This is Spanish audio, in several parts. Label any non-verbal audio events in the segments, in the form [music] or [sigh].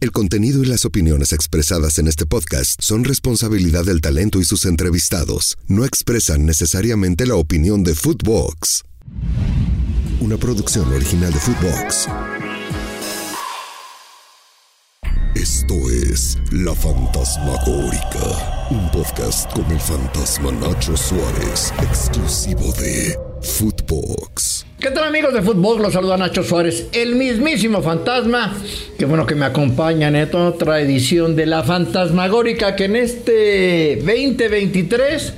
El contenido y las opiniones expresadas en este podcast son responsabilidad del talento y sus entrevistados. No expresan necesariamente la opinión de Footbox. Una producción original de Footbox. Esto es La Fantasmagórica, un podcast con el fantasma Nacho Suárez, exclusivo de Footbox. ¿Qué tal amigos de fútbol? Los saluda Nacho Suárez, el mismísimo fantasma. Qué bueno que me acompañan en otra edición de La Fantasmagórica que en este 2023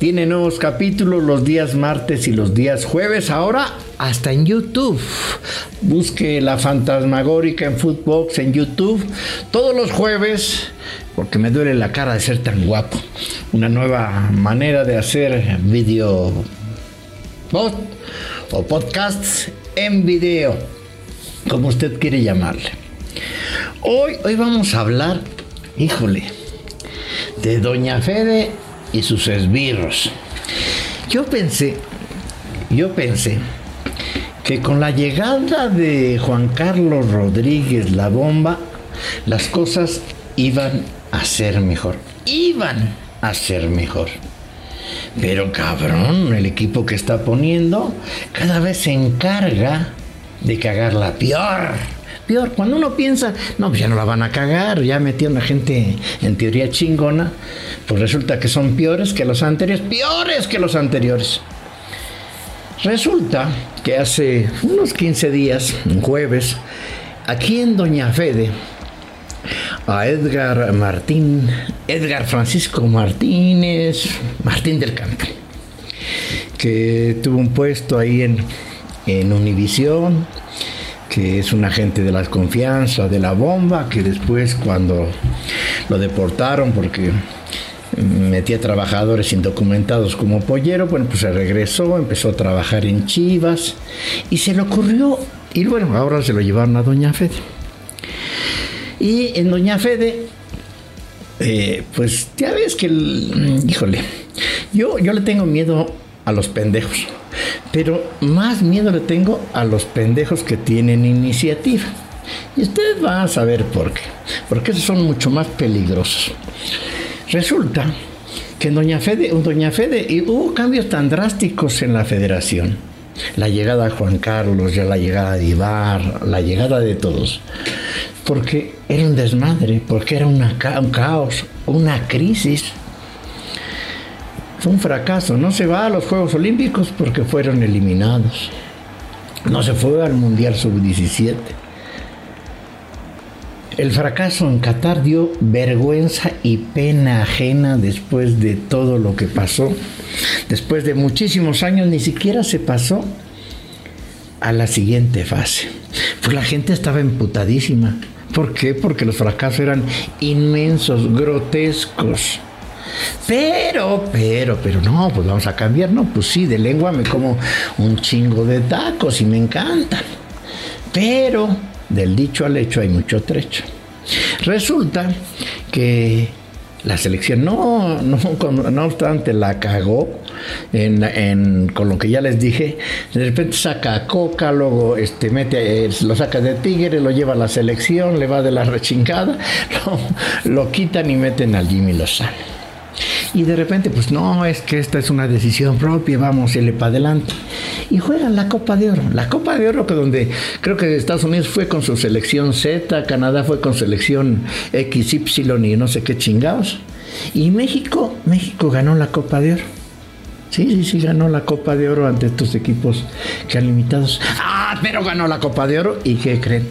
tiene nuevos capítulos los días martes y los días jueves. Ahora hasta en YouTube. Busque La Fantasmagórica en Footbox en YouTube todos los jueves porque me duele la cara de ser tan guapo. Una nueva manera de hacer video post o podcasts en video, como usted quiere llamarle. Hoy, hoy vamos a hablar, híjole, de Doña Fede y sus esbirros. Yo pensé, yo pensé que con la llegada de Juan Carlos Rodríguez la bomba, las cosas iban a ser mejor. Iban a ser mejor. Pero cabrón, el equipo que está poniendo cada vez se encarga de cagarla peor. Peor, cuando uno piensa, no, pues ya no la van a cagar, ya metieron a gente en teoría chingona, pues resulta que son peores que los anteriores, peores que los anteriores. Resulta que hace unos 15 días, un jueves, aquí en Doña Fede, a Edgar Martín, Edgar Francisco Martínez, Martín del Campo, que tuvo un puesto ahí en, en Univisión, que es un agente de la confianza de la bomba, que después cuando lo deportaron porque metía trabajadores indocumentados como pollero, bueno, pues se regresó, empezó a trabajar en Chivas y se le ocurrió, y bueno, ahora se lo llevaron a Doña Fede. Y en Doña Fede, eh, pues ya ves que, híjole, yo, yo le tengo miedo a los pendejos, pero más miedo le tengo a los pendejos que tienen iniciativa. Y ustedes van a saber por qué, porque esos son mucho más peligrosos. Resulta que en Doña Fede, Doña Fede hubo cambios tan drásticos en la federación. La llegada de Juan Carlos, ya la llegada de Ibar, la llegada de todos porque era un desmadre, porque era un caos, una crisis. Fue un fracaso. No se va a los Juegos Olímpicos porque fueron eliminados. No se fue al Mundial Sub-17. El fracaso en Qatar dio vergüenza y pena ajena después de todo lo que pasó. Después de muchísimos años ni siquiera se pasó a la siguiente fase. Pues la gente estaba emputadísima. ¿Por qué? Porque los fracasos eran inmensos, grotescos. Pero, pero, pero no, pues vamos a cambiar, no, pues sí, de lengua me como un chingo de tacos y me encantan. Pero del dicho al hecho hay mucho trecho. Resulta que la selección no, no, no obstante la cagó en, con lo que ya les dije, de repente saca coca, luego este, mete, lo saca de tigre, lo lleva a la selección, le va de la rechingada, [laughs] lo, lo quitan y meten al Jimmy Lozano. Y de repente, pues no, es que esta es una decisión propia, vamos, le para adelante. Y juegan la Copa de Oro. La Copa de Oro, que donde creo que Estados Unidos fue con su selección Z, Canadá fue con selección XY y no sé qué chingados. Y México, México ganó la Copa de Oro. Sí, sí, sí, ganó la Copa de Oro ante estos equipos que han limitados. Ah, pero ganó la Copa de Oro. ¿Y qué creen?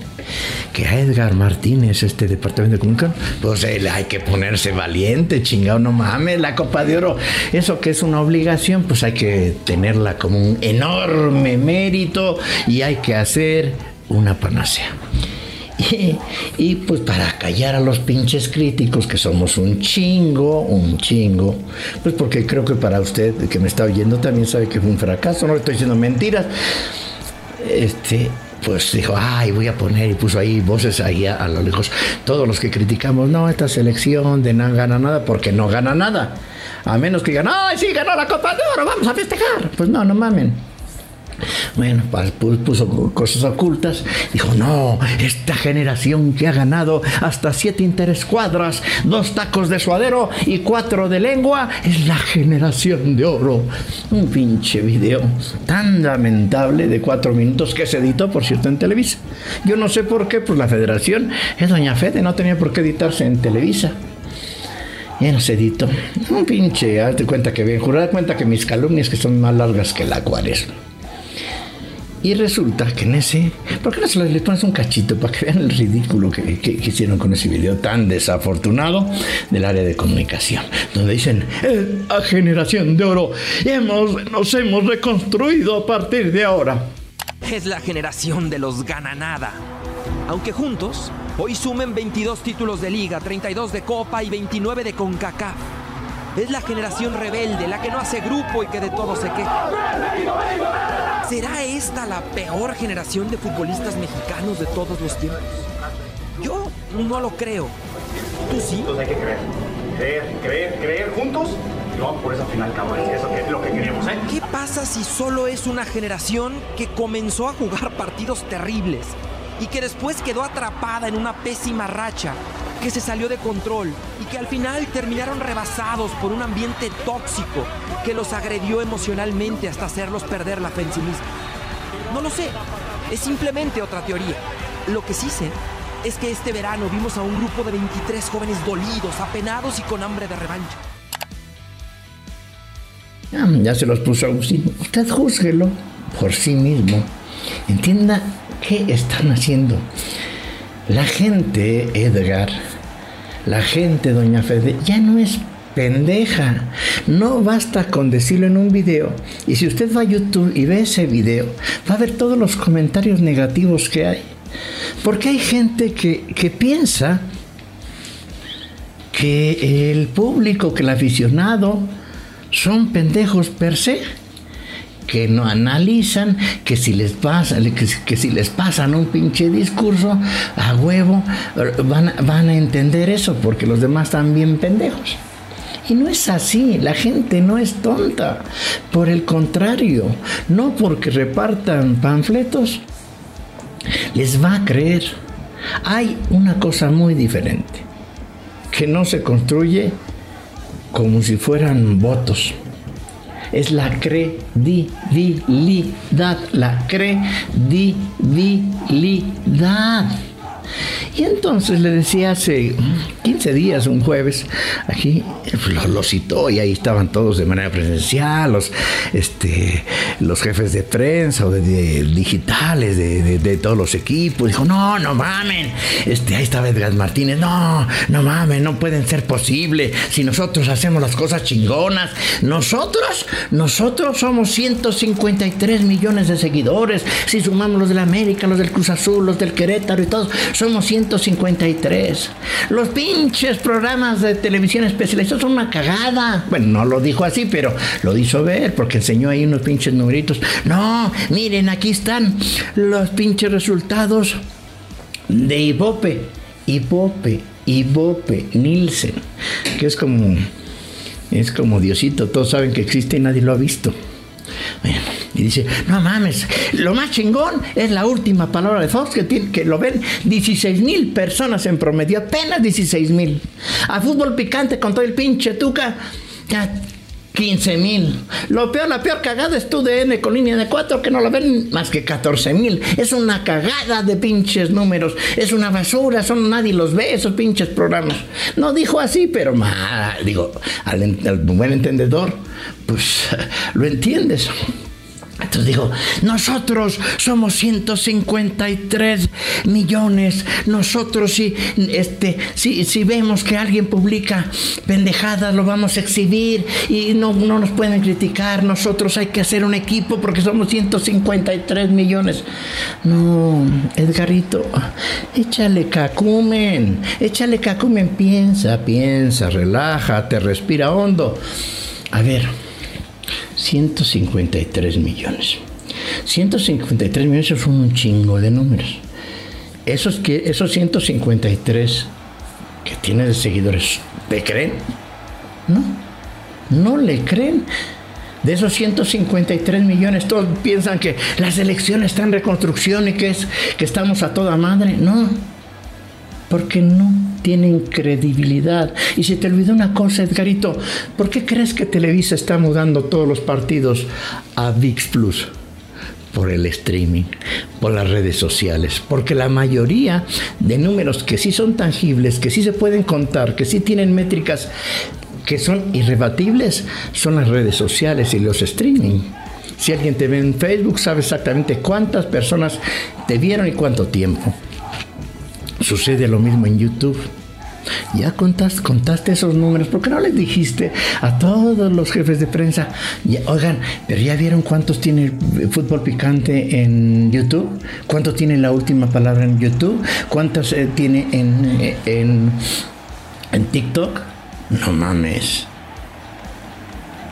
Que a Edgar Martínez, este departamento de comunicación, pues él hay que ponerse valiente, chingado, no mames, la Copa de Oro. Eso que es una obligación, pues hay que tenerla como un enorme mérito y hay que hacer una panacea. Y, pues para callar a los pinches críticos, que somos un chingo, un chingo, pues porque creo que para usted que me está oyendo también sabe que fue un fracaso, no le estoy diciendo mentiras. Este, pues dijo, ay, voy a poner, y puso ahí voces ahí a, lo lejos. Todos los que criticamos, no, esta selección de no gana nada, porque no gana nada. A menos que digan, ay, sí, ganó la Copa de Oro, vamos a festejar. Pues no, no mamen. Bueno, puso cosas ocultas. Dijo, no, esta generación que ha ganado hasta siete interescuadras, dos tacos de suadero y cuatro de lengua, es la generación de oro. Un pinche video tan lamentable de cuatro minutos que se editó, por cierto, en Televisa. Yo no sé por qué, pues la federación es Doña Fede, no tenía por qué editarse en Televisa. Ya no se editó. Un pinche, date cuenta que bien, jurar cuenta que mis calumnias que son más largas que la cuaresma. Y resulta que en ese, ¿por qué no se les pones un cachito para que vean el ridículo que, hicieron con ese video tan desafortunado del área de comunicación? Donde dicen, a generación de oro, hemos, nos hemos reconstruido a partir de ahora. Es la generación de los gana nada. Aunque juntos, hoy sumen 22 títulos de liga, 32 de copa y 29 de CONCACAF. Es la generación rebelde, la que no hace grupo y que de todo se queja. ¿Será esta la peor generación de futbolistas mexicanos de todos los tiempos? Yo no lo creo. ¿Tú sí? Entonces hay que creer. Creer, creer, creer juntos y vamos por esa final, cabrón. Eso es lo que queremos, ¿eh? ¿Qué pasa si solo es una generación que comenzó a jugar partidos terribles y que después quedó atrapada en una pésima racha que se salió de control y que al final terminaron rebasados por un ambiente tóxico que los agredió emocionalmente hasta hacerlos perder la fe en sí mismos. No lo sé, es simplemente otra teoría. Lo que sí sé es que este verano vimos a un grupo de 23 jóvenes dolidos, apenados y con hambre de revancha. Ya se los puso Agustín. Usted júzguelo por sí mismo. Entienda qué están haciendo. La gente, Edgar, la gente, doña Fede, ya no es pendeja. No basta con decirlo en un video. Y si usted va a YouTube y ve ese video, va a ver todos los comentarios negativos que hay. Porque hay gente que, que piensa que el público, que el aficionado, son pendejos per se que no analizan, que si les pasa, que, si les pasan un pinche discurso a huevo, van, van a entender eso, porque los demás están bien pendejos. Y no es así, la gente no es tonta. Por el contrario, no porque repartan panfletos, les va a creer. Hay una cosa muy diferente, que no se construye como si fueran votos es la credibilidad, la credibilidad. Y entonces le decía hace 15 días, un jueves, aquí lo, citó y ahí estaban todos de manera presencial, los, este, los jefes de prensa o de, digitales de, todos los equipos. Dijo, no, no mamen. Este, ahí estaba Edgar Martínez, no, no mamen, no pueden ser posible si nosotros hacemos las cosas chingonas. Nosotros, nosotros somos 153 millones de seguidores. Si sumamos los de la América, los del Cruz Azul, los del Querétaro y todos, somos 153. Los pinches programas de televisión especializados son una cagada. Bueno, no lo dijo así, pero lo hizo ver porque enseñó ahí unos pinches numeritos. No, miren, aquí están los pinches resultados de Ibope. Ibope, Ibope, Nielsen, que es como es como Diosito, todos saben que existe y nadie lo ha visto. Y dice, no mames, lo más chingón es la última palabra de Fox que, lo ven 16 mil personas en promedio, apenas 16 mil. A fútbol picante con todo el pinche tuca, ya 15 mil. Lo peor, la peor cagada es tu DN con línea de 4 que no la ven más que 14 mil. Es una cagada de pinches números. Es una basura, son nadie los ve esos pinches programas. No dijo así, pero digo, al, al buen entendedor, pues [laughs] lo entiendes. Entonces digo, nosotros somos 153 millones. Nosotros si, este, si, si vemos que alguien publica pendejadas, lo vamos a exhibir y no, no nos pueden criticar. Nosotros hay que hacer un equipo porque somos 153 millones. No, Edgarito, échale cacumen, échale cacumen, piensa, piensa, relájate, respira hondo. A ver. 153 millones. 153 millones son un chingo de números. Esos, que, esos 153 que tiene de seguidores, ¿le creen? No, no le creen. De esos 153 millones, todos piensan que la selección está en reconstrucción y que, es, que estamos a toda madre. No, porque no tienen credibilidad. Y si te olvidó una cosa, Edgarito, ¿por qué crees que Televisa está mudando todos los partidos a VIX Plus? por el streaming, por las redes sociales, porque la mayoría de números que sí son tangibles, que sí se pueden contar, que sí tienen métricas que son irrebatibles, son las redes sociales y los streaming. Si alguien te ve en Facebook, sabe exactamente cuántas personas te vieron y cuánto tiempo. Sucede lo mismo en YouTube. Ya contaste, contaste esos números, ¿por qué no les dijiste a todos los jefes de prensa? oigan, pero ya vieron cuántos tiene fútbol picante en YouTube, cuántos tiene la última palabra en YouTube, cuántos eh, tiene en, eh, en, en TikTok. No mames.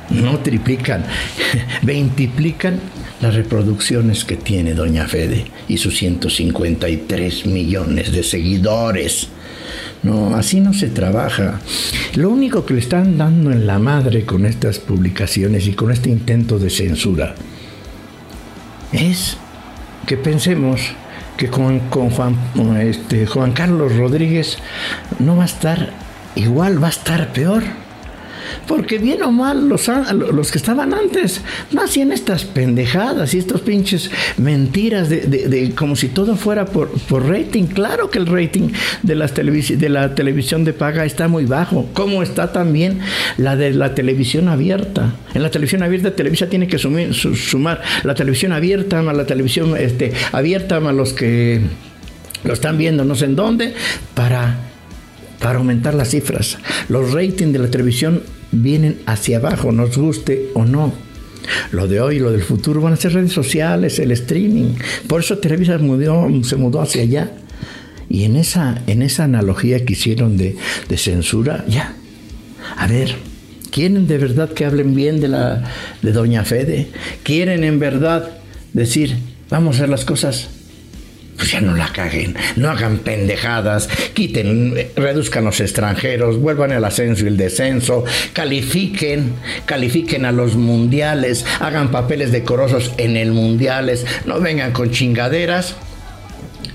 No triplican, [laughs] veintiplican las reproducciones que tiene Doña Fede y sus 153 millones de seguidores. No, así no se trabaja. Lo único que le están dando en la madre con estas publicaciones y con este intento de censura es que pensemos que con, Juan, este, Juan Carlos Rodríguez no va a estar igual, va a estar peor. Porque bien o mal, los, los que estaban antes no hacían estas pendejadas y estos pinches mentiras de, como si todo fuera por, por, rating. Claro que el rating de, las de la televisión de paga está muy bajo, como está también la de la televisión abierta. En la televisión abierta, Televisa tiene que sumar la televisión abierta más la televisión este, abierta más los que lo están viendo no sé en dónde para para aumentar las cifras. Los ratings de la televisión vienen hacia abajo, nos guste o no. Lo de hoy lo del futuro van a ser redes sociales, el streaming. Por eso Televisa se mudó hacia allá. Y en esa, en esa analogía que hicieron de, de censura, ya. A ver, ¿quieren de verdad que hablen bien de, la, de Doña Fede? ¿Quieren en verdad decir, vamos a hacer las cosas pues ya no la caguen, no hagan pendejadas, quiten, reduzcan los extranjeros, vuelvan el ascenso y el descenso, califiquen, califiquen a los mundiales, hagan papeles decorosos en el mundiales, no vengan con chingaderas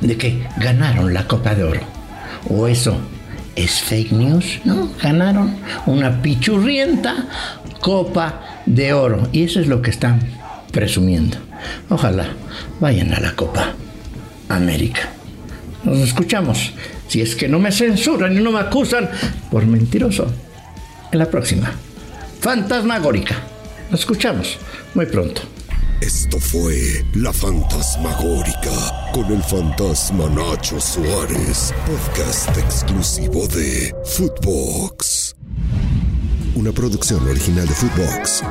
de que ganaron la Copa de Oro. O eso es fake news, ¿no? Ganaron una pichurrienta Copa de Oro. Y eso es lo que están presumiendo. Ojalá vayan a la Copa. América. Nos escuchamos. Si es que no me censuran y no me acusan por mentiroso. En la próxima. Fantasmagórica. Nos escuchamos muy pronto. Esto fue La Fantasmagórica con el fantasma Nacho Suárez, podcast exclusivo de Footbox. Una producción original de Footbox.